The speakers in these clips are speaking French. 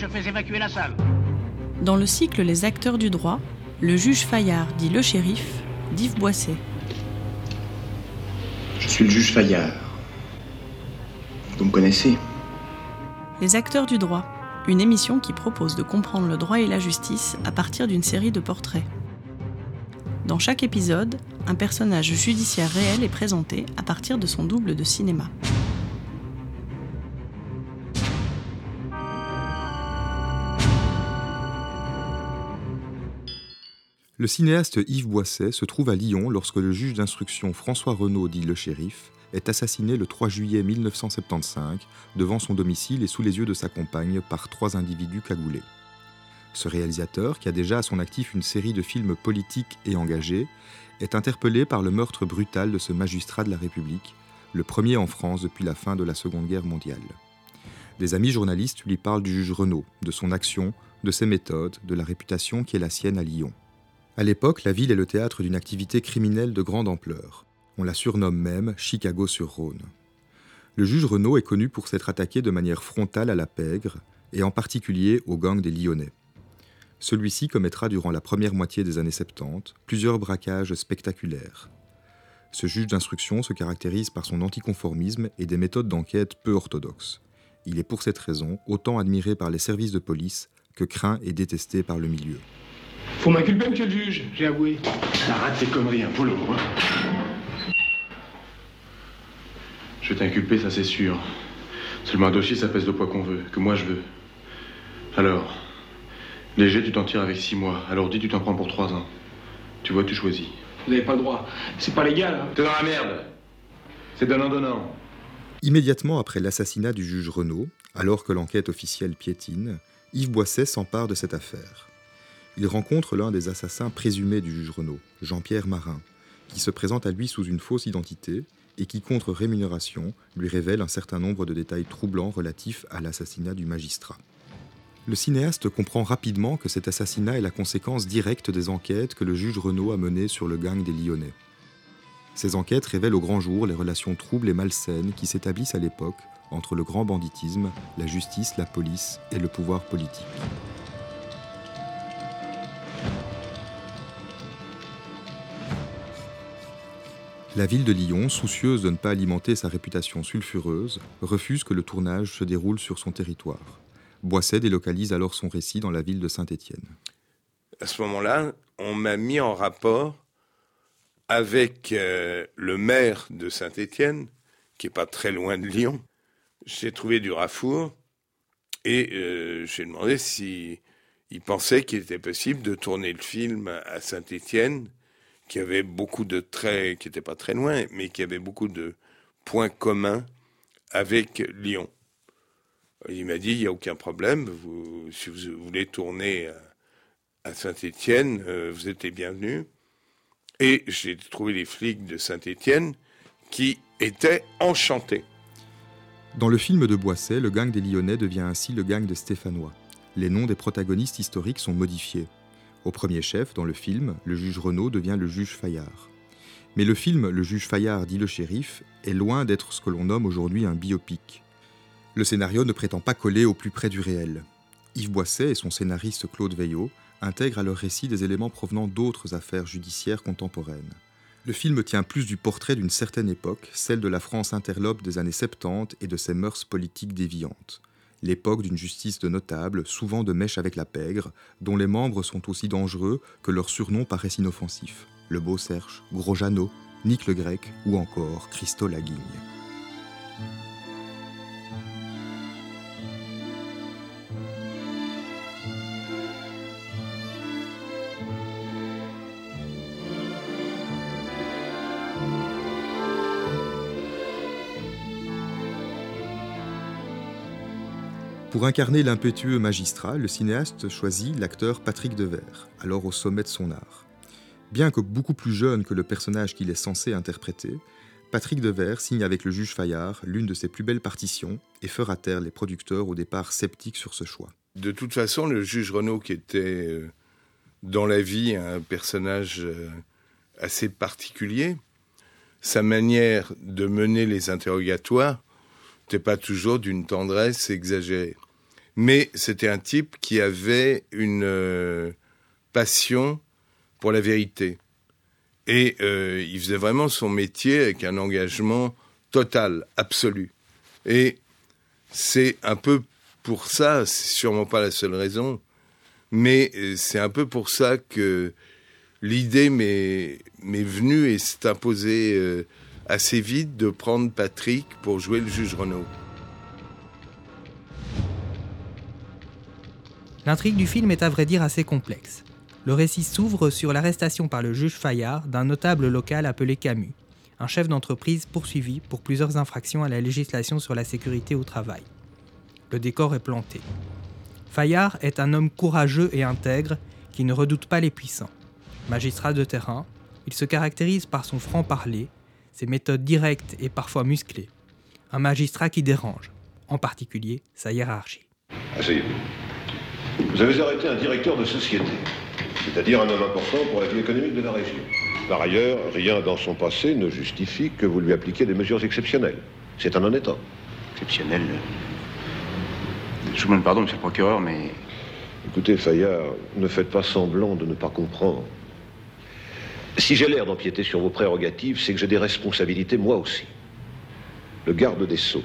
je fais évacuer la salle. Dans le cycle Les acteurs du droit, le juge Fayard dit le shérif d'Yves Boisset. Je suis le juge Fayard. Vous me connaissez Les acteurs du droit, une émission qui propose de comprendre le droit et la justice à partir d'une série de portraits. Dans chaque épisode, un personnage judiciaire réel est présenté à partir de son double de cinéma. Le cinéaste Yves Boisset se trouve à Lyon lorsque le juge d'instruction François Renaud, dit le shérif, est assassiné le 3 juillet 1975 devant son domicile et sous les yeux de sa compagne par trois individus cagoulés. Ce réalisateur, qui a déjà à son actif une série de films politiques et engagés, est interpellé par le meurtre brutal de ce magistrat de la République, le premier en France depuis la fin de la Seconde Guerre mondiale. Des amis journalistes lui parlent du juge Renaud, de son action, de ses méthodes, de la réputation qui est la sienne à Lyon. À l'époque, la ville est le théâtre d'une activité criminelle de grande ampleur. On la surnomme même Chicago-sur-Rhône. Le juge Renault est connu pour s'être attaqué de manière frontale à la pègre, et en particulier au gang des Lyonnais. Celui-ci commettra durant la première moitié des années 70 plusieurs braquages spectaculaires. Ce juge d'instruction se caractérise par son anticonformisme et des méthodes d'enquête peu orthodoxes. Il est pour cette raison autant admiré par les services de police que craint et détesté par le milieu. Faut m'inculper, monsieur le juge, j'ai avoué. Arrête tes conneries, un polo. Hein. Je vais t'inculper, ça c'est sûr. Seulement un dossier, ça pèse le poids qu'on veut, que moi je veux. Alors, léger, tu t'en tires avec six mois. Alors dit, tu t'en prends pour trois ans. Tu vois, tu choisis. Vous n'avez pas le droit. C'est pas légal. Hein. T'es dans la merde. C'est donnant-donnant. Immédiatement après l'assassinat du juge Renaud, alors que l'enquête officielle piétine, Yves Boisset s'empare de cette affaire il rencontre l'un des assassins présumés du juge Renaud, Jean-Pierre Marin, qui se présente à lui sous une fausse identité et qui, contre rémunération, lui révèle un certain nombre de détails troublants relatifs à l'assassinat du magistrat. Le cinéaste comprend rapidement que cet assassinat est la conséquence directe des enquêtes que le juge Renaud a menées sur le gang des Lyonnais. Ces enquêtes révèlent au grand jour les relations troubles et malsaines qui s'établissent à l'époque entre le grand banditisme, la justice, la police et le pouvoir politique. La ville de Lyon, soucieuse de ne pas alimenter sa réputation sulfureuse, refuse que le tournage se déroule sur son territoire. Boisset délocalise alors son récit dans la ville de Saint-Étienne. À ce moment-là, on m'a mis en rapport avec euh, le maire de Saint-Étienne, qui est pas très loin de Lyon. J'ai trouvé du rafour et euh, j'ai demandé s'il pensait qu'il était possible de tourner le film à Saint-Étienne qui avait beaucoup de traits, qui n'étaient pas très loin, mais qui avait beaucoup de points communs avec Lyon. Il m'a dit, il n'y a aucun problème, si vous voulez tourner à, Saint-Étienne, euh, vous êtes les bienvenus. Et j'ai trouvé les flics de Saint-Étienne qui étaient enchantés. Dans le film de Boisset, le gang des Lyonnais devient ainsi le gang des Stéphanois. Les noms des protagonistes historiques sont modifiés. Au premier chef, dans le film, le juge Renaud devient le juge Fayard. Mais le film Le juge Fayard dit le shérif est loin d'être ce que l'on nomme aujourd'hui un biopic. Le scénario ne prétend pas coller au plus près du réel. Yves Boisset et son scénariste Claude Veillot intègrent à leur récit des éléments provenant d'autres affaires judiciaires contemporaines. Le film tient plus du portrait d'une certaine époque, celle de la France interlope des années 70 et de ses mœurs politiques déviantes l'époque d'une justice de notables, souvent de mèche avec la pègre, dont les membres sont aussi dangereux que leurs surnoms paraissent inoffensifs. Le Beau Serge, Gros Jeannot, Nick le Grec ou encore Christo Laguigne. Pour incarner l'impétueux magistrat, le cinéaste choisit l'acteur Patrick Devers, alors au sommet de son art. Bien que beaucoup plus jeune que le personnage qu'il est censé interpréter, Patrick Devers signe avec le juge Fayard l'une de ses plus belles partitions et fera taire les producteurs au départ sceptiques sur ce choix. De toute façon, le juge Renaud, qui était euh, dans la vie un personnage euh, assez particulier, sa manière de mener les interrogatoires pas toujours d'une tendresse exagérée. mais c'était un type qui avait une euh, passion pour la vérité. Et euh, il faisait vraiment son métier avec un engagement total, absolu. Et c'est un peu pour ça, c'est sûrement pas la seule raison, mais euh, c'est un peu pour ça que l'idée m'est venue et s'est imposée assez vite de prendre Patrick pour jouer le juge Renaud. L'intrigue du film est à vrai dire assez complexe. Le récit s'ouvre sur l'arrestation par le juge Fayard d'un notable local appelé Camus, un chef d'entreprise poursuivi pour plusieurs infractions à la législation sur la sécurité au travail. Le décor est planté. Fayard est un homme courageux et intègre qui ne redoute pas les puissants. Magistrat de terrain, il se caractérise par son franc-parler, ses méthodes directes et parfois musclées. Un magistrat qui dérange, en particulier sa hiérarchie. Asseyez-vous. Vous avez arrêté un directeur de société, c'est-à-dire un homme important pour la vie économique de la région. Par ailleurs, rien dans son passé ne justifie que vous lui appliquiez des mesures exceptionnelles. C'est un honnête homme. Exceptionnel Je vous demande pardon, monsieur le procureur, mais Écoutez, Fayard, ne faites pas semblant de ne pas comprendre. Si j'ai l'air d'empiéter sur vos prérogatives, c'est que j'ai des responsabilités moi aussi. Le garde des Sceaux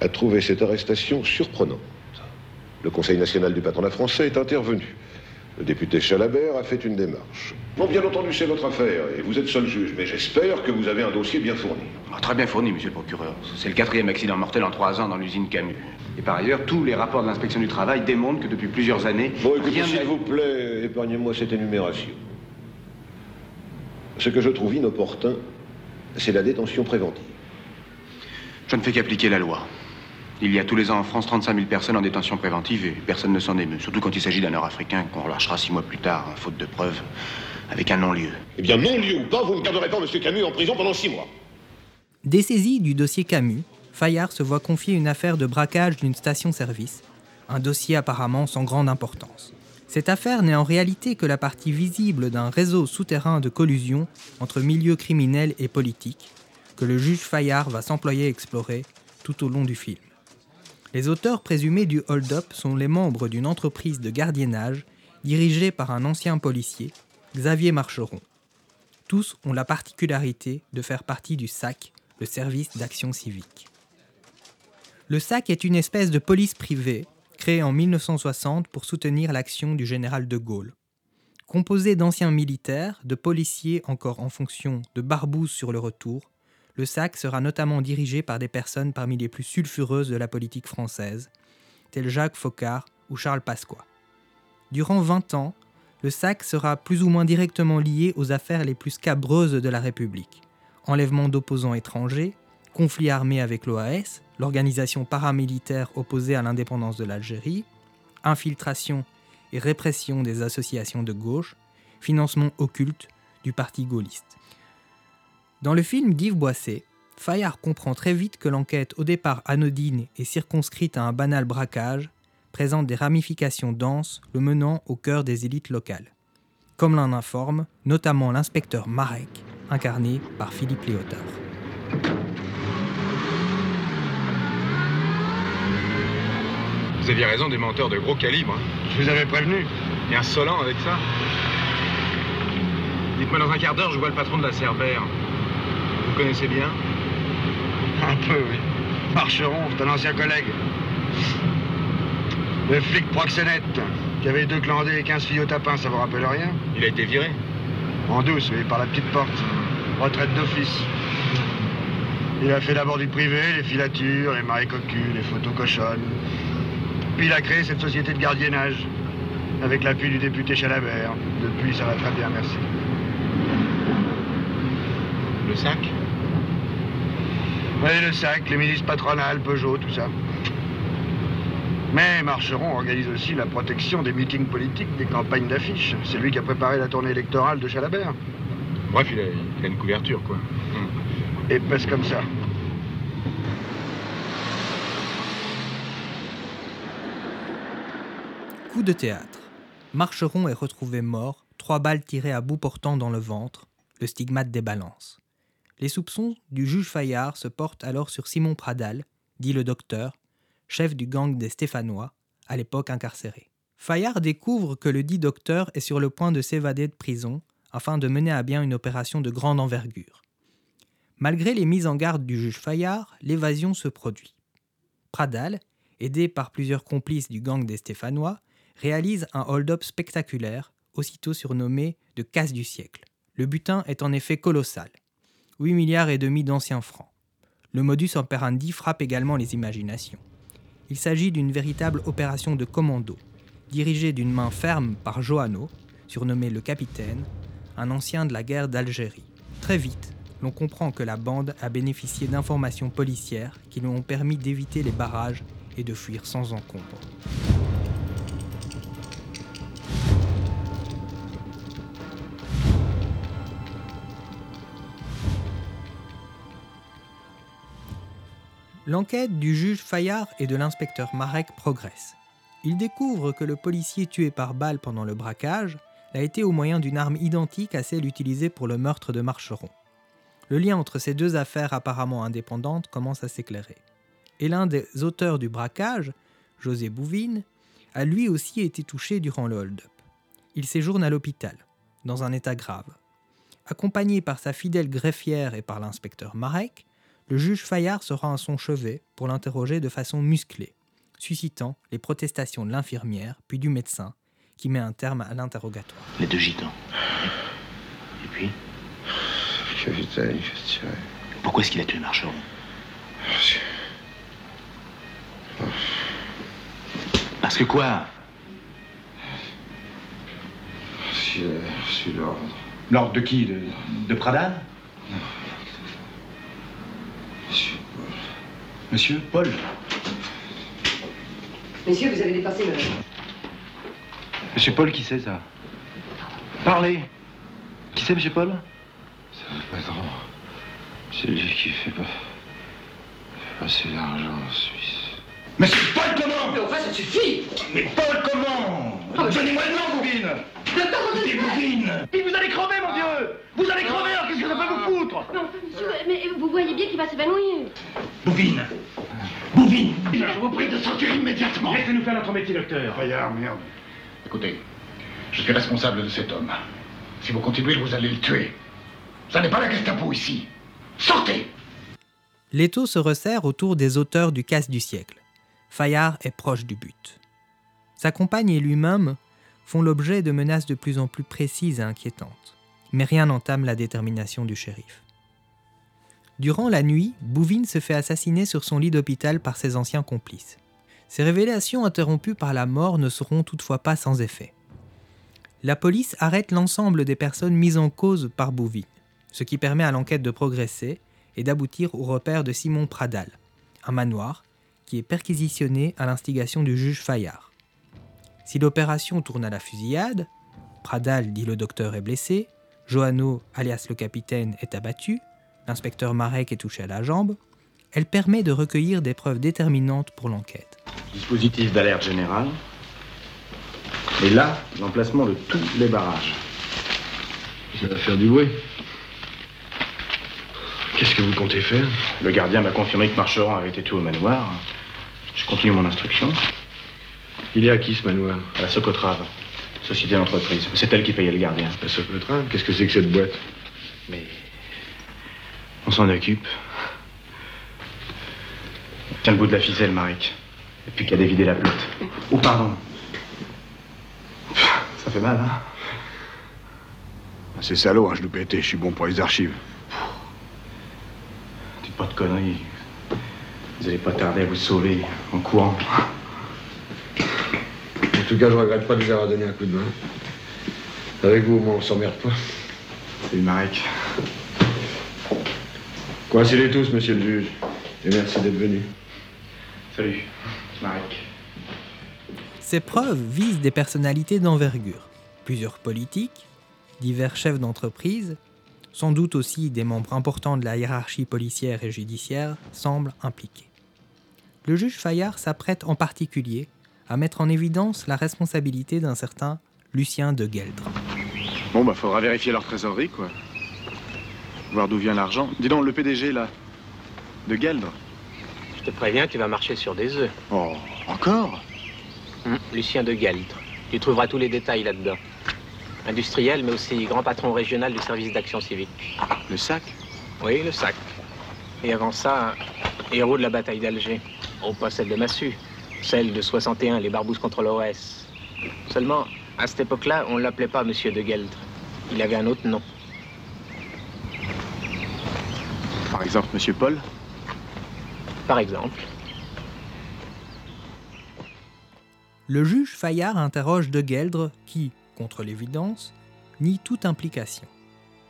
a trouvé cette arrestation surprenante. Le Conseil national du patronat français est intervenu. Le député Chalabert a fait une démarche. Bon, bien entendu, c'est votre affaire, et vous êtes seul juge, mais j'espère que vous avez un dossier bien fourni. Ah, très bien fourni, monsieur le procureur. C'est le quatrième accident mortel en trois ans dans l'usine Camus. Et par ailleurs, tous les rapports de l'inspection du travail démontrent que depuis plusieurs années, Bon, écoutez, s'il vous plaît, épargnez-moi cette énumération. Ce que je trouve inopportun, c'est la détention préventive. Je ne fais qu'appliquer la loi. Il y a tous les ans en France 35 000 personnes en détention préventive et personne ne s'en émeut. Surtout quand il s'agit d'un Nord-Africain qu'on relâchera six mois plus tard, faute de preuves, avec un non-lieu. Eh bien, non lieu ou pas, vous ne garderez pas M. Camus en prison pendant six mois. Dessaisi du dossier Camus, Fayard se voit confier une affaire de braquage d'une station-service, un dossier apparemment sans grande importance. Cette affaire n'est en réalité que la partie visible d'un réseau souterrain de collusion entre milieux criminels et politiques que le juge Fayard va s'employer à explorer tout au long du film. Les auteurs présumés du hold-up sont les membres d'une entreprise de gardiennage dirigée par un ancien policier, Xavier Marcheron. Tous ont la particularité de faire partie du SAC, le service d'action civique. Le SAC est une espèce de police privée créée en 1960 pour soutenir l'action du général de Gaulle. Composé d'anciens militaires, de policiers encore en fonction, de barbouzes sur le retour, le SAC sera notamment dirigé par des personnes parmi les plus sulfureuses de la politique française, tels Jacques Faucard ou Charles Pasqua. Durant 20 ans, le SAC sera plus ou moins directement lié aux affaires les plus scabreuses de la République. Enlèvement d'opposants étrangers, conflit armé avec l'OAS, l'organisation paramilitaire opposée à l'indépendance de l'Algérie, infiltration et répression des associations de gauche, financement occulte du parti gaulliste. Dans le film d'Yves Boisset, Fayard comprend très vite que l'enquête, au départ anodine et circonscrite à un banal braquage, présente des ramifications denses le menant au cœur des élites locales. Comme l'en informe notamment l'inspecteur Marek, incarné par Philippe Léotard. Vous aviez raison, des menteurs de gros calibre. hein. Je vous avais prévenu. Et insolent avec ça. Dites-moi, dans un quart d'heure, je vois le patron de la Cerbère. Vous connaissez bien? Un peu, oui. Marcheron, c'est un ancien collègue. Le flic proxénète, qui avait deux clandés et 15 filles au tapin, ça vous rappelle rien? Il a été viré En douce, oui, par la petite porte. Retraite d'office. Il a fait d'abord du privé, les filatures, les maris cocus, les photos cochonnes. Puis il a créé cette société de gardiennage, avec l'appui du député Chalabert. Depuis, ça va très bien, merci. Le sac Oui, le sac, les milices patronales, Peugeot, tout ça. Mais Marcheron organise aussi la protection des meetings politiques, des campagnes d'affiches. C'est lui qui a préparé la tournée électorale de Chalabert. Bref, il a, il a une couverture, quoi. Et passe comme ça. De théâtre. Marcheron est retrouvé mort, trois balles tirées à bout portant dans le ventre, le stigmate des balances. Les soupçons du juge Fayard se portent alors sur Simon Pradal, dit le docteur, chef du gang des Stéphanois, à l'époque incarcéré. Fayard découvre que le dit docteur est sur le point de s'évader de prison afin de mener à bien une opération de grande envergure. Malgré les mises en garde du juge Fayard, l'évasion se produit. Pradal, aidé par plusieurs complices du gang des Stéphanois, réalise un hold-up spectaculaire, aussitôt surnommé de casse du siècle. Le butin est en effet colossal, 8 milliards et demi d'anciens francs. Le modus operandi frappe également les imaginations. Il s'agit d'une véritable opération de commando, dirigée d'une main ferme par Johanno, surnommé le capitaine, un ancien de la guerre d'Algérie. Très vite, l'on comprend que la bande a bénéficié d'informations policières qui lui ont permis d'éviter les barrages et de fuir sans encombre. L'enquête du juge Fayard et de l'inspecteur Marek progresse. Il découvre que le policier tué par balle pendant le braquage a été au moyen d'une arme identique à celle utilisée pour le meurtre de Marcheron. Le lien entre ces deux affaires apparemment indépendantes commence à s'éclairer. Et l'un des auteurs du braquage, José Bouvine, a lui aussi été touché durant le hold-up. Il séjourne à l'hôpital, dans un état grave. Accompagné par sa fidèle greffière et par l'inspecteur Marek, le juge Fayard sera à son chevet pour l'interroger de façon musclée, suscitant les protestations de l'infirmière puis du médecin, qui met un terme à l'interrogatoire. Les deux gitans. Et puis? Il fait tirer. Pourquoi est-ce qu'il a tué Marcheron? Parce que quoi? S'il a reçu l'ordre. L'ordre de qui? De, de Pradal Monsieur Monsieur Paul. Messieurs, vous avez dépassé le... Monsieur Paul, qui c'est ça Parlez. Qui c'est, monsieur Paul C'est le patron. C'est lui qui fait pas. passer l'argent en Suisse. Mais c'est Paul comment Mais enfin, ça suffit. Mais Paul comment Donnez-moi le nom, Bouvine Docteur, vous Écoutez, Bouvine Puis vous allez crever, mon Dieu. Vous allez crever, alors qu'est-ce que ça peut vous foutre Non, monsieur, mais voyez bien qu'il va s'évanouir. Bouvine Bouvine Je vous prie de sortir immédiatement Laissez-nous faire notre métier, docteur Fayard, merde. Écoutez, je suis responsable de cet homme. Si vous continuez, vous allez le tuer. Ça n'est pas la Gestapo ici. Sortez L'étau se resserre autour des auteurs du casse du siècle. Fayard est proche du but. Sa compagne et lui-même font l'objet de menaces de plus en plus précises et inquiétantes, mais rien n'entame la détermination du shérif. Durant la nuit, Bouvine se fait assassiner sur son lit d'hôpital par ses anciens complices. Ces révélations interrompues par la mort ne seront toutefois pas sans effet. La police arrête l'ensemble des personnes mises en cause par Bouvine, ce qui permet à l'enquête de progresser et d'aboutir au repère de Simon Pradal, un manoir qui est perquisitionné à l'instigation du juge Fayard. Si l'opération tourne à la fusillade, Pradal, dit le docteur, est blessé, Johanno, alias le capitaine, est abattu, l'inspecteur Marek est touché à la jambe, elle permet de recueillir des preuves déterminantes pour l'enquête. Dispositif d'alerte générale. Et là, l'emplacement de tous les barrages. Ça va faire du bruit. Qu'est-ce que vous comptez faire? Le gardien m'a confirmé que Marcheron avait été tué au manoir. Je continue mon instruction. Il est à qui ce manoir? À la Socotrave, société d'entreprise. C'est elle qui payait le gardien. La Socotrave? Qu'est-ce que c'est que cette boîte? Mais on s'en occupe. Tiens le bout de la ficelle, Marek. Et puis qu'à dévider la pelote. Oh, pardon. Ça fait mal, hein C'est salaud, hein, je l'ai pété. Je suis bon pour les archives. Dites pas de conneries. Vous allez pas tarder à vous sauver en courant. En tout cas, je regrette pas de vous avoir donné un coup de main. Avec vous, au moins, on s'emmerde pas. Salut, Marek. Coincez-les tous, monsieur le juge. Et merci d'être venu. Salut, Marek. Ces preuves visent des personnalités d'envergure, plusieurs politiques, divers chefs d'entreprise, sans doute aussi des membres importants de la hiérarchie policière et judiciaire semblent impliqués. Le juge Fayard s'apprête en particulier à mettre en évidence la responsabilité d'un certain Lucien de Gueldre. Bon, bah, faudra vérifier leur trésorerie, quoi. Voir d'où vient l'argent. Dis donc, le PDG, là, de Gueldre. Je te préviens, tu vas marcher sur des œufs. Oh, encore? Hum, Lucien de Gueldre. Tu trouveras tous les détails là-dedans. Industriel, mais aussi grand patron régional du service d'action civique. Le sac? Oui, le sac. Et avant ça, héros de la bataille d'Alger. Oh, pas celle de Massu. Celle de 61, les barbouzes contre l'OS. Seulement, à cette époque-là, on ne l'appelait pas Monsieur de Gueldre. Il avait un autre nom. Par exemple, Monsieur Paul Par exemple. Le juge Fayard interroge De Gueldre qui, contre l'évidence, nie toute implication.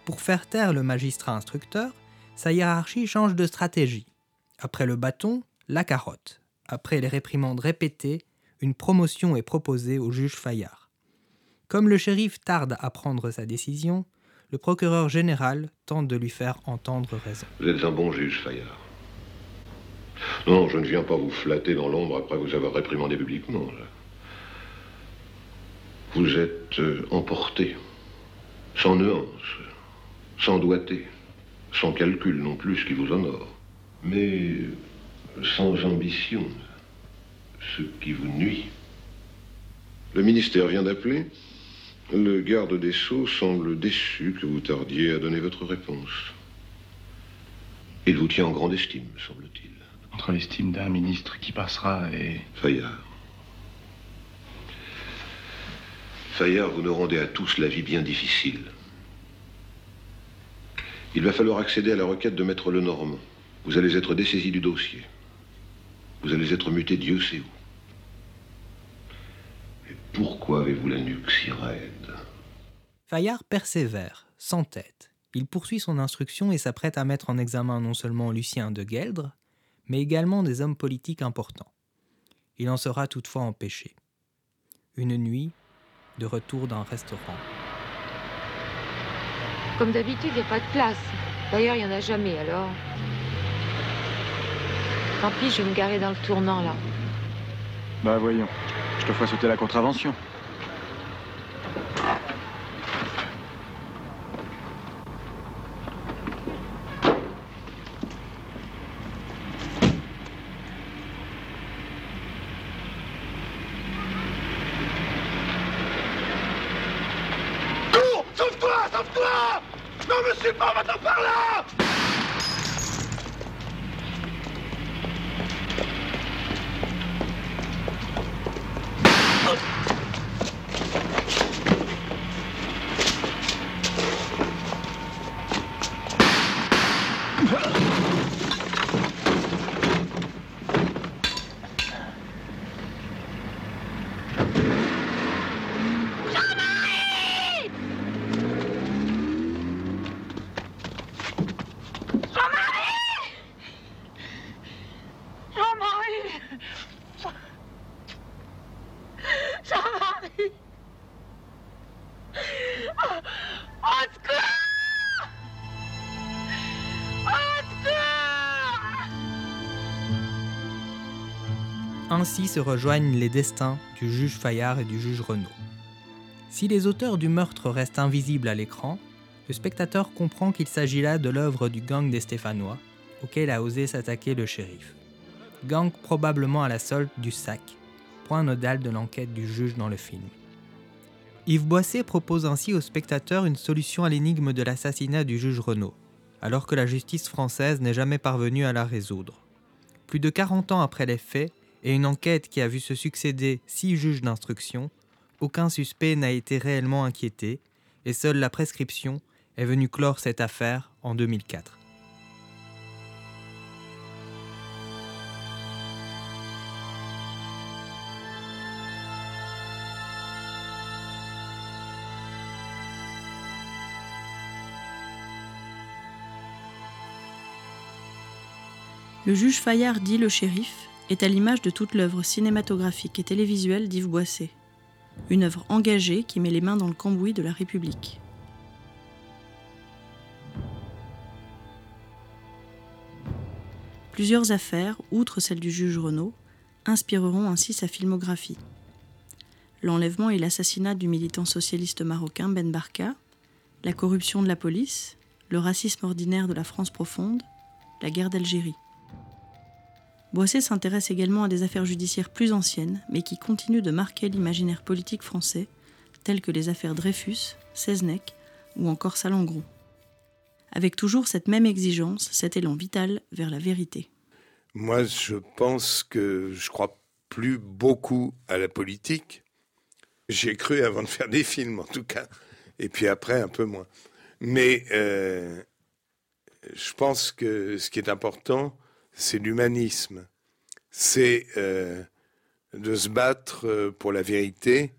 Pour faire taire le magistrat instructeur, sa hiérarchie change de stratégie. Après le bâton, la carotte. Après les réprimandes répétées, une promotion est proposée au juge Fayard. Comme le shérif tarde à prendre sa décision, le procureur général tente de lui faire entendre raison. Vous êtes un bon juge, Fayard. Non, je ne viens pas vous flatter dans l'ombre après vous avoir réprimandé publiquement. Vous êtes euh, emporté, sans nuance, sans doigté, sans calcul non plus, ce qui vous honore, mais sans ambition, ce qui vous nuit. Le ministère vient d'appeler. Le garde des Sceaux semble déçu que vous tardiez à donner votre réponse. Il vous tient en grande estime, semble-t-il. Entre l'estime d'un ministre qui passera et... Fayard. Fayard, vous nous rendez à tous la vie bien difficile. Il va falloir accéder à la requête de Maître Lenormand. Vous allez être dessaisi du dossier. Vous allez être muté Dieu sait où. Pourquoi avez-vous la nuque si raide? Fayard persévère, s'entête. Il poursuit son instruction et s'apprête à mettre en examen non seulement Lucien de Gueldre, mais également des hommes politiques importants. Il en sera toutefois empêché. Une nuit, de retour d'un restaurant. Comme d'habitude, il n'y a pas de place. D'ailleurs, il n'y en a jamais, alors. Tant pis, je vais me garer dans le tournant, là. Bah voyons, je te ferai sauter la contravention. Se rejoignent les destins du juge Fayard et du juge Renaud. Si les auteurs du meurtre restent invisibles à l'écran, le spectateur comprend qu'il s'agit là de l'œuvre du gang des Stéphanois, auquel a osé s'attaquer le shérif. Gang probablement à la solde du sac, point nodal de l'enquête du juge dans le film. Yves Boisset propose ainsi au spectateur une solution à l'énigme de l'assassinat du juge Renaud, alors que la justice française n'est jamais parvenue à la résoudre. Plus de 40 ans après les faits, et une enquête qui a vu se succéder six juges d'instruction, aucun suspect n'a été réellement inquiété, et seule la prescription est venue clore cette affaire en 2004. Le juge Fayard dit le shérif est à l'image de toute l'œuvre cinématographique et télévisuelle d'Yves Boisset. Une œuvre engagée qui met les mains dans le cambouis de la République. Plusieurs affaires, outre celle du juge Renaud, inspireront ainsi sa filmographie. L'enlèvement et l'assassinat du militant socialiste marocain Ben Barka, la corruption de la police, le racisme ordinaire de la France profonde, la guerre d'Algérie. Boisset s'intéresse également à des affaires judiciaires plus anciennes, mais qui continuent de marquer l'imaginaire politique français, telles que les affaires Dreyfus, Seznec ou encore Salengro. Avec toujours cette même exigence, cet élan vital vers la vérité. Moi, je pense que je crois plus beaucoup à la politique. J'ai cru avant de faire des films, en tout cas, et puis après un peu moins. Mais euh, je pense que ce qui est important, c'est l'humanisme. C'est euh, de se battre euh, pour la vérité,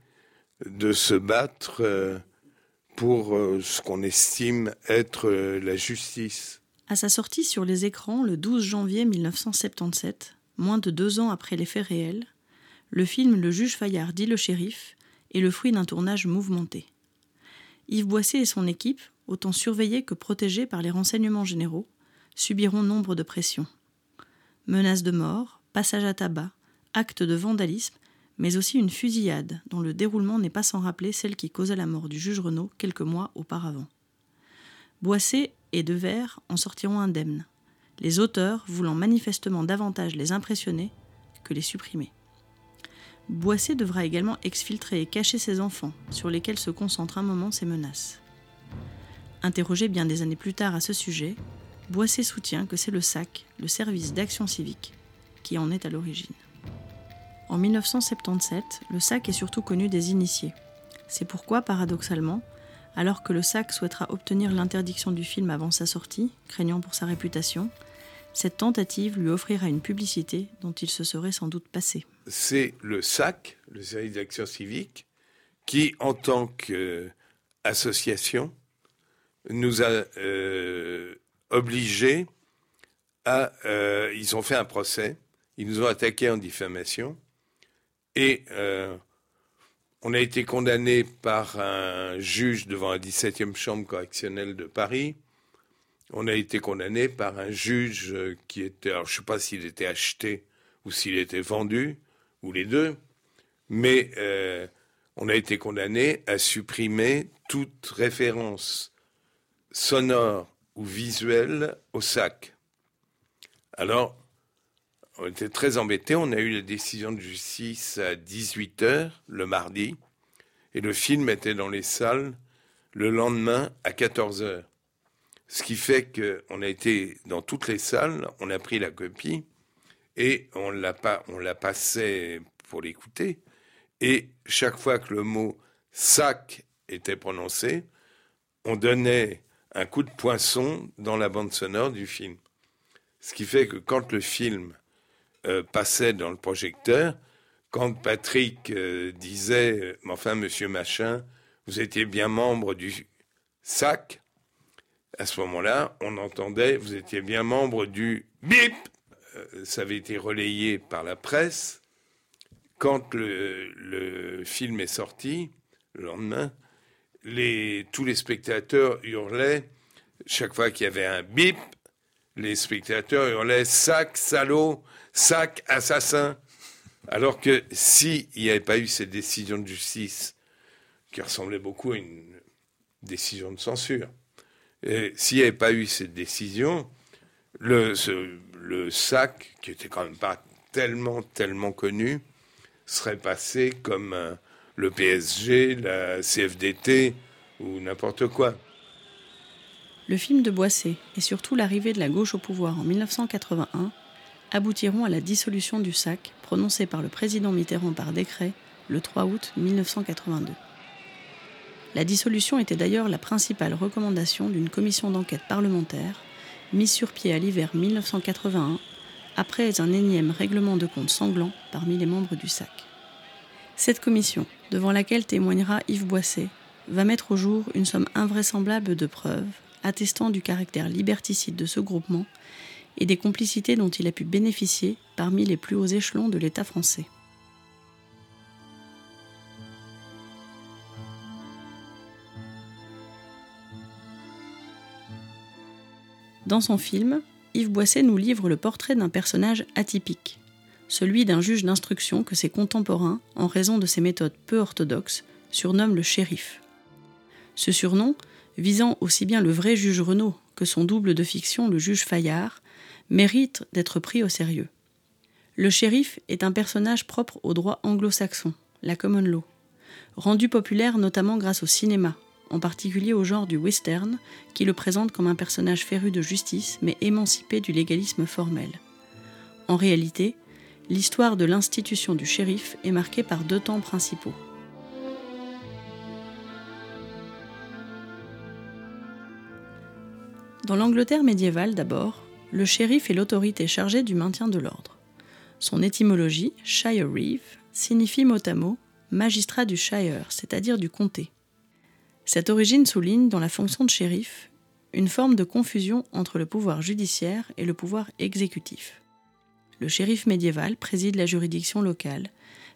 de se battre euh, pour ce qu'on estime être la justice. À sa sortie sur les écrans le 12 janvier 1977, moins de deux ans après les faits réels, le film Le juge Fayard dit le shérif est le fruit d'un tournage mouvementé. Yves Boisset et son équipe, autant surveillés que protégés par les renseignements généraux, subiront nombre de pressions menaces de mort, passage à tabac, actes de vandalisme, mais aussi une fusillade dont le déroulement n'est pas sans rappeler celle qui causa la mort du juge Renaud quelques mois auparavant. Boissé et Devers en sortiront indemnes, les auteurs voulant manifestement davantage les impressionner que les supprimer. Boissé devra également exfiltrer et cacher ses enfants, sur lesquels se concentrent un moment ses menaces. Interrogé bien des années plus tard à ce sujet, Boissé soutient que c'est le SAC, le service d'action civique, qui en est à l'origine. En 1977, le SAC est surtout connu des initiés. C'est pourquoi, paradoxalement, alors que le SAC souhaitera obtenir l'interdiction du film avant sa sortie, craignant pour sa réputation, cette tentative lui offrira une publicité dont il se serait sans doute passé. C'est le SAC, le service d'action civique, qui, en tant qu'association, nous a euh, obligés à... Euh, ils ont fait un procès, ils nous ont attaqués en diffamation, et euh, on a été condamné par un juge devant la 17e chambre correctionnelle de Paris. On a été condamné par un juge qui était, alors je ne sais pas s'il était acheté ou s'il était vendu, ou les deux, mais euh, on a été condamné à supprimer toute référence sonore ou visuel au sac. Alors, on était très embêtés. On a eu la décision de justice à 18h le mardi et le film était dans les salles le lendemain à 14h. Ce qui fait qu'on a été dans toutes les salles, on a pris la copie et on l'a pas, on la passait pour l'écouter. Et chaque fois que le mot sac était prononcé, on donnait un coup de poinçon dans la bande sonore du film. Ce qui fait que quand le film euh, passait dans le projecteur, quand Patrick euh, disait euh, Enfin, monsieur Machin, vous étiez bien membre du SAC, à ce moment-là, on entendait Vous étiez bien membre du BIP Ça avait été relayé par la presse. Quand le film est sorti, le lendemain, tous les spectateurs hurlaient, chaque fois qu'il y avait un bip, les spectateurs hurlaient sac, salaud, sac, assassin. Alors que s'il n'y avait pas eu cette décision de justice, qui ressemblait beaucoup à une décision de censure, s'il n'y avait pas eu cette décision, le, le sac, qui était quand même pas tellement, tellement connu, serait passé comme un, le PSG, la CFDT ou n'importe quoi. Le film de Boissé et surtout l'arrivée de la gauche au pouvoir en 1981 aboutiront à la dissolution du SAC prononcée par le président Mitterrand par décret le 3 août 1982. La dissolution était d'ailleurs la principale recommandation d'une commission d'enquête parlementaire mise sur pied à l'hiver 1981 après un énième règlement de compte sanglant parmi les membres du SAC. Cette commission, devant laquelle témoignera Yves Boisset, va mettre au jour une somme invraisemblable de preuves attestant du caractère liberticide de ce groupement et des complicités dont il a pu bénéficier parmi les plus hauts échelons de l'État français. Dans son film, Yves Boisset nous livre le portrait d'un personnage atypique, celui d'un juge d'instruction que ses contemporains, en raison de ses méthodes peu orthodoxes, surnomment le shérif. Ce surnom, visant aussi bien le vrai juge Renaud que son double de fiction, le juge Fayard, mérite d'être pris au sérieux. Le shérif est un personnage propre au droit anglo-saxon, la common law, rendu populaire notamment grâce au cinéma, en particulier au genre du western, qui le présente comme un personnage féru de justice mais émancipé du légalisme formel. En réalité, l'histoire de l'institution du shérif est marquée par deux temps principaux. Dans l'Angleterre médiévale d'abord, le shérif est l'autorité chargée du maintien de l'ordre. Son étymologie, Shire Reeve, signifie mot à mot magistrat du Shire, c'est-à-dire du comté. Cette origine souligne dans la fonction de shérif une forme de confusion entre le pouvoir judiciaire et le pouvoir exécutif. Le shérif médiéval préside la juridiction locale,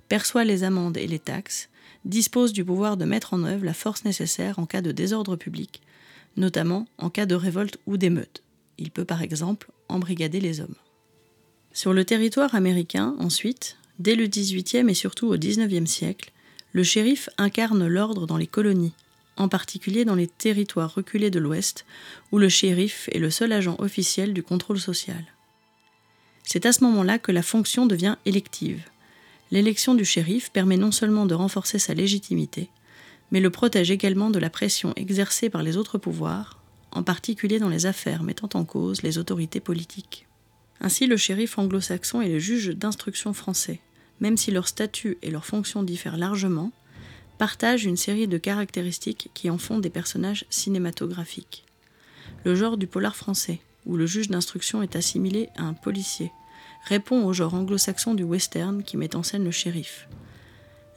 perçoit les amendes et les taxes, dispose du pouvoir de mettre en œuvre la force nécessaire en cas de désordre public, notamment en cas de révolte ou d'émeute. Il peut par exemple embrigader les hommes. Sur le territoire américain, ensuite, dès le XVIIIe et surtout au XIXe siècle, le shérif incarne l'ordre dans les colonies, en particulier dans les territoires reculés de l'Ouest, où le shérif est le seul agent officiel du contrôle social. C'est à ce moment-là que la fonction devient élective. L'élection du shérif permet non seulement de renforcer sa légitimité, mais le protège également de la pression exercée par les autres pouvoirs, en particulier dans les affaires mettant en cause les autorités politiques. Ainsi, le shérif anglo-saxon et le juge d'instruction français, même si leur statut et leur fonction diffèrent largement, partagent une série de caractéristiques qui en font des personnages cinématographiques. Le genre du polar français, où le juge d'instruction est assimilé à un policier, répond au genre anglo-saxon du western qui met en scène le shérif,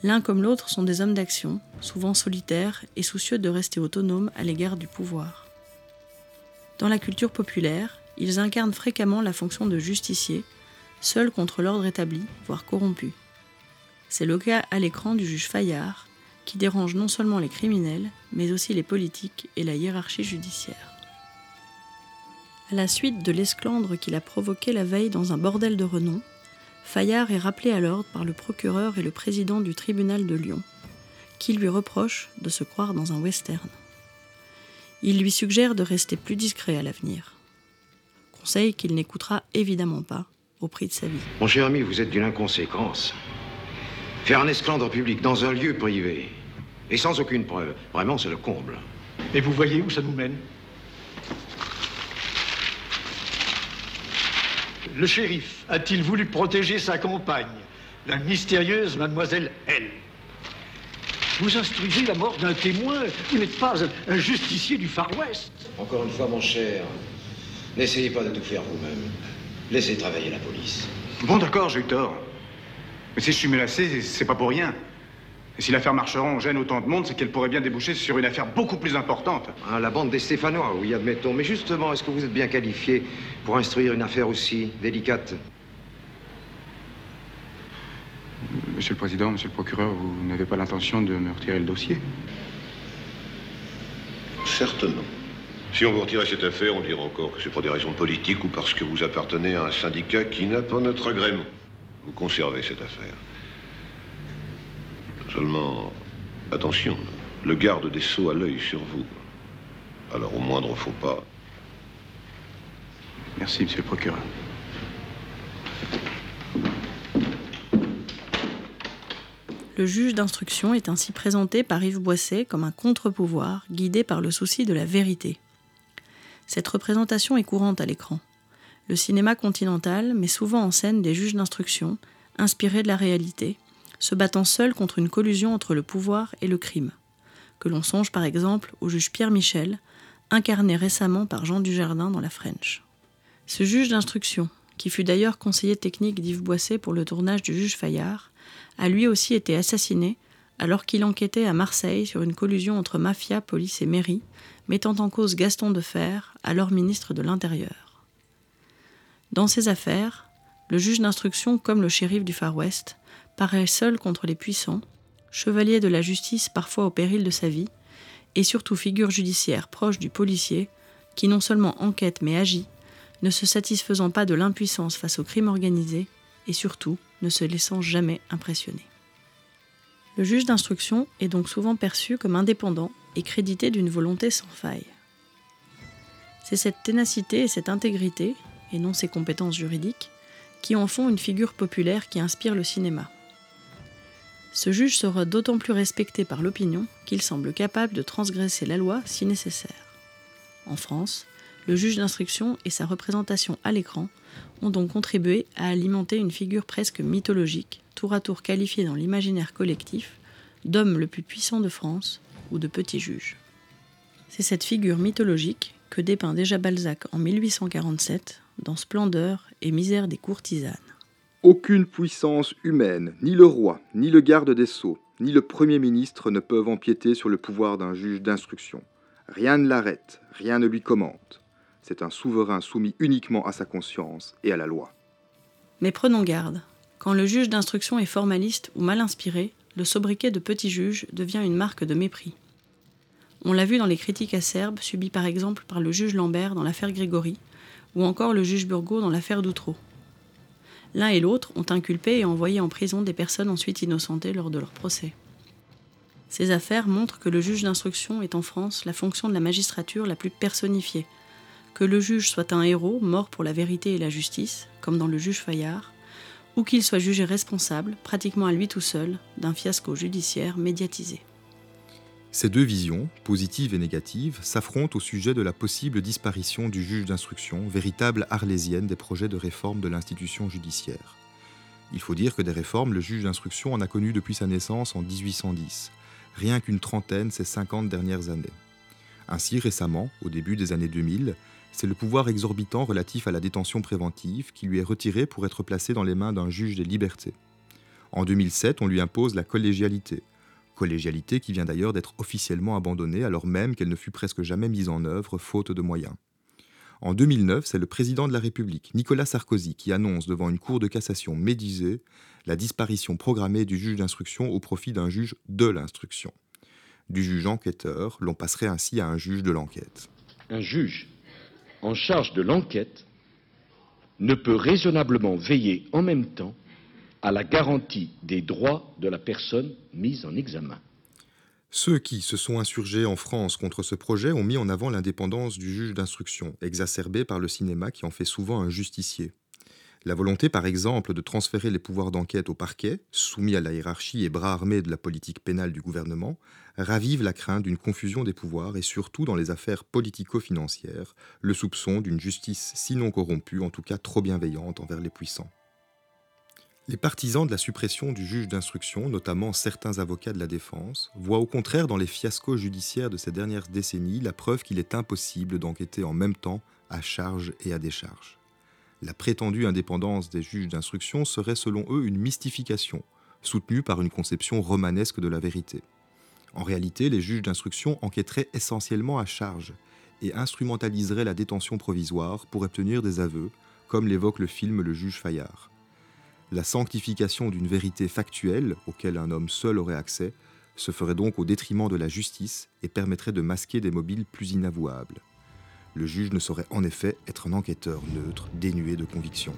L'un comme l'autre sont des hommes d'action, souvent solitaires et soucieux de rester autonomes à l'égard du pouvoir. Dans la culture populaire, ils incarnent fréquemment la fonction de justicier, seuls contre l'ordre établi, voire corrompu. C'est le cas à l'écran du juge Fayard, qui dérange non seulement les criminels, mais aussi les politiques et la hiérarchie judiciaire. À la suite de l'esclandre qu'il a provoqué la veille dans un bordel de renom, Fayard est rappelé à l'ordre par le procureur et le président du tribunal de Lyon, qui lui reprochent de se croire dans un western. Il lui suggère de rester plus discret à l'avenir. Conseil qu'il n'écoutera évidemment pas, au prix de sa vie. Mon cher ami, vous êtes d'une inconséquence. Faire un esclandre public dans un lieu privé, et sans aucune preuve, vraiment c'est le comble. Et vous voyez où ça nous mène? Le shérif a-t-il voulu protéger sa compagne, la mystérieuse mademoiselle L? Vous instruisez la mort d'un témoin. Vous n'êtes pas un justicier du Far West. Encore une fois, mon cher, n'essayez pas de tout faire vous-même. Laissez travailler la police. Bon, d'accord, j'ai eu tort. Mais si je suis menacé, c'est pas pour rien. Et si l'affaire Marcheron gêne autant de monde, c'est qu'elle pourrait bien déboucher sur une affaire beaucoup plus importante. Ah, la bande des Stéphanois, oui, admettons. Mais justement, est-ce que vous êtes bien qualifié pour instruire une affaire aussi délicate? Monsieur le Président, Monsieur le Procureur, vous n'avez pas l'intention de me retirer le dossier? Certainement. Si on vous retirait cette affaire, on dirait encore que c'est pour des raisons politiques ou parce que vous appartenez à un syndicat qui n'a pas notre agrément. Vous conservez cette affaire. Seulement, attention, le garde des sceaux a l'œil sur vous. Alors au moindre faux pas. Merci, monsieur le procureur. Le juge d'instruction est ainsi présenté par Yves Boisset comme un contre-pouvoir guidé par le souci de la vérité. Cette représentation est courante à l'écran. Le cinéma continental met souvent en scène des juges d'instruction inspirés de la réalité, se battant seuls contre une collusion entre le pouvoir et le crime. Que l'on songe par exemple au juge Pierre Michel, incarné récemment par Jean Dujardin dans La French. Ce juge d'instruction, qui fut d'ailleurs conseiller technique d'Yves Boisset pour le tournage du juge Fayard, a lui aussi été assassiné alors qu'il enquêtait à Marseille sur une collusion entre mafia, police et mairie, mettant en cause Gaston Defer, alors ministre de l'Intérieur. Dans ces affaires, le juge d'instruction comme le shérif du Far West paraît seul contre les puissants, chevalier de la justice parfois au péril de sa vie, et surtout figure judiciaire proche du policier, qui non seulement enquête mais agit, ne se satisfaisant pas de l'impuissance face au crime organisé, et surtout ne se laissant jamais impressionner. Le juge d'instruction est donc souvent perçu comme indépendant et crédité d'une volonté sans faille. C'est cette ténacité et cette intégrité, et non ses compétences juridiques, qui en font une figure populaire qui inspire le cinéma. Ce juge sera d'autant plus respecté par l'opinion qu'il semble capable de transgresser la loi si nécessaire. En France, le juge d'instruction et sa représentation à l'écran ont donc contribué à alimenter une figure presque mythologique, tour à tour qualifiée dans l'imaginaire collectif d'homme le plus puissant de France ou de petit juge. C'est cette figure mythologique que dépeint déjà Balzac en 1847 dans Splendeur et misère des courtisanes. Aucune puissance humaine, ni le roi, ni le garde des sceaux, ni le Premier ministre ne peuvent empiéter sur le pouvoir d'un juge d'instruction. Rien ne l'arrête, rien ne lui commente. C'est un souverain soumis uniquement à sa conscience et à la loi. Mais prenons garde. Quand le juge d'instruction est formaliste ou mal inspiré, le sobriquet de petit juge devient une marque de mépris. On l'a vu dans les critiques acerbes subies par exemple par le juge Lambert dans l'affaire Grégory, ou encore le juge Burgot dans l'affaire Doutreau. L'un et l'autre ont inculpé et envoyé en prison des personnes ensuite innocentées lors de leur procès. Ces affaires montrent que le juge d'instruction est en France la fonction de la magistrature la plus personnifiée, que le juge soit un héros mort pour la vérité et la justice, comme dans le juge Fayard, ou qu'il soit jugé responsable, pratiquement à lui tout seul, d'un fiasco judiciaire médiatisé. Ces deux visions, positives et négatives, s'affrontent au sujet de la possible disparition du juge d'instruction, véritable arlésienne des projets de réforme de l'institution judiciaire. Il faut dire que des réformes, le juge d'instruction en a connu depuis sa naissance en 1810, rien qu'une trentaine ces 50 dernières années. Ainsi, récemment, au début des années 2000, c'est le pouvoir exorbitant relatif à la détention préventive qui lui est retiré pour être placé dans les mains d'un juge des libertés. En 2007, on lui impose la collégialité, collégialité qui vient d'ailleurs d'être officiellement abandonnée alors même qu'elle ne fut presque jamais mise en œuvre faute de moyens. En 2009, c'est le président de la République, Nicolas Sarkozy, qui annonce devant une cour de cassation médisée la disparition programmée du juge d'instruction au profit d'un juge de l'instruction. Du juge enquêteur, l'on passerait ainsi à un juge de l'enquête. Un juge en charge de l'enquête ne peut raisonnablement veiller en même temps à la garantie des droits de la personne mise en examen. Ceux qui se sont insurgés en France contre ce projet ont mis en avant l'indépendance du juge d'instruction, exacerbée par le cinéma qui en fait souvent un justicier. La volonté, par exemple, de transférer les pouvoirs d'enquête au parquet, soumis à la hiérarchie et bras armés de la politique pénale du gouvernement, ravive la crainte d'une confusion des pouvoirs et surtout dans les affaires politico-financières, le soupçon d'une justice sinon corrompue, en tout cas trop bienveillante envers les puissants. Les partisans de la suppression du juge d'instruction, notamment certains avocats de la défense, voient au contraire dans les fiascos judiciaires de ces dernières décennies la preuve qu'il est impossible d'enquêter en même temps à charge et à décharge. La prétendue indépendance des juges d'instruction serait selon eux une mystification, soutenue par une conception romanesque de la vérité. En réalité, les juges d'instruction enquêteraient essentiellement à charge et instrumentaliseraient la détention provisoire pour obtenir des aveux, comme l'évoque le film Le juge Fayard. La sanctification d'une vérité factuelle, auquel un homme seul aurait accès, se ferait donc au détriment de la justice et permettrait de masquer des mobiles plus inavouables. Le juge ne saurait en effet être un enquêteur neutre, dénué de conviction.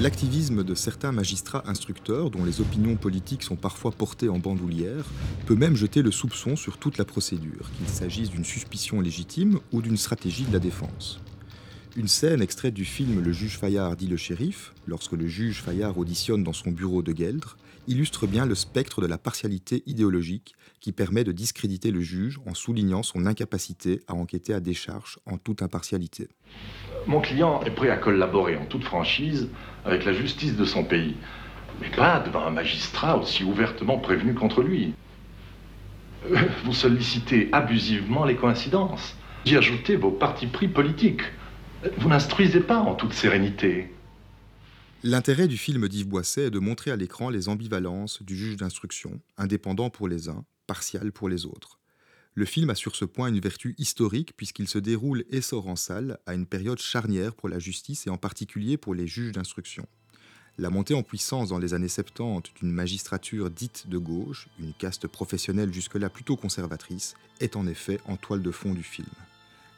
L'activisme de certains magistrats instructeurs, dont les opinions politiques sont parfois portées en bandoulière, peut même jeter le soupçon sur toute la procédure, qu'il s'agisse d'une suspicion légitime ou d'une stratégie de la défense. Une scène extraite du film Le juge Fayard dit le shérif, lorsque le juge Fayard auditionne dans son bureau de Gueldre, illustre bien le spectre de la partialité idéologique qui permet de discréditer le juge en soulignant son incapacité à enquêter à décharge en toute impartialité. Mon client est prêt à collaborer en toute franchise avec la justice de son pays, mais pas devant un magistrat aussi ouvertement prévenu contre lui. Euh, vous sollicitez abusivement les coïncidences. D'y ajouter vos partis pris politiques. Vous n'instruisez pas en toute sérénité. L'intérêt du film d'Yves Boisset est de montrer à l'écran les ambivalences du juge d'instruction, indépendant pour les uns, partial pour les autres. Le film a sur ce point une vertu historique puisqu'il se déroule et sort en salle à une période charnière pour la justice et en particulier pour les juges d'instruction. La montée en puissance dans les années 70 d'une magistrature dite de gauche, une caste professionnelle jusque-là plutôt conservatrice, est en effet en toile de fond du film.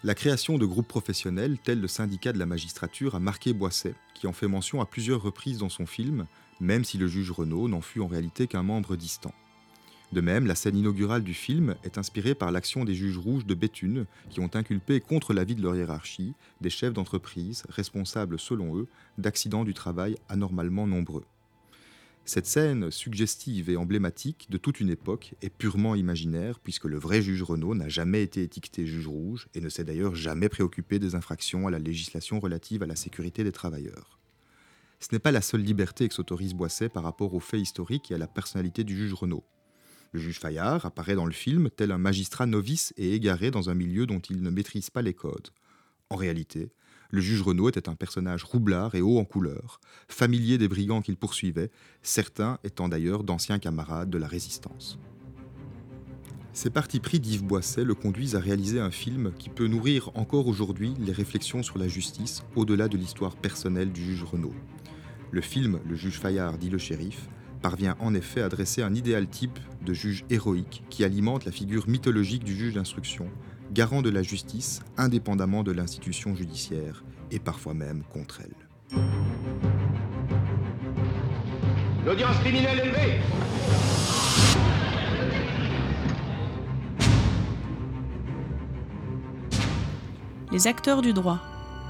La création de groupes professionnels tels le syndicat de la magistrature a marqué Boisset, qui en fait mention à plusieurs reprises dans son film, même si le juge Renaud n'en fut en réalité qu'un membre distant. De même, la scène inaugurale du film est inspirée par l'action des juges rouges de Béthune qui ont inculpé contre l'avis de leur hiérarchie des chefs d'entreprise responsables, selon eux, d'accidents du travail anormalement nombreux. Cette scène suggestive et emblématique de toute une époque est purement imaginaire puisque le vrai juge Renault n'a jamais été étiqueté juge rouge et ne s'est d'ailleurs jamais préoccupé des infractions à la législation relative à la sécurité des travailleurs. Ce n'est pas la seule liberté que s'autorise Boisset par rapport aux faits historiques et à la personnalité du juge Renault. Le juge Fayard apparaît dans le film tel un magistrat novice et égaré dans un milieu dont il ne maîtrise pas les codes. En réalité, le juge Renaud était un personnage roublard et haut en couleur, familier des brigands qu'il poursuivait, certains étant d'ailleurs d'anciens camarades de la résistance. Ces partis pris d'Yves Boisset le conduisent à réaliser un film qui peut nourrir encore aujourd'hui les réflexions sur la justice au-delà de l'histoire personnelle du juge Renaud. Le film Le juge Fayard dit le shérif parvient en effet à dresser un idéal type de juge héroïque qui alimente la figure mythologique du juge d'instruction, garant de la justice indépendamment de l'institution judiciaire et parfois même contre elle. L'audience criminelle élevée Les acteurs du droit.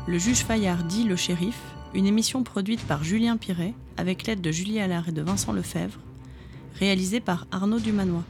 Le juge Fayard dit le shérif, une émission produite par Julien Piret avec l'aide de Julie Allard et de Vincent Lefebvre, réalisée par Arnaud Dumanois.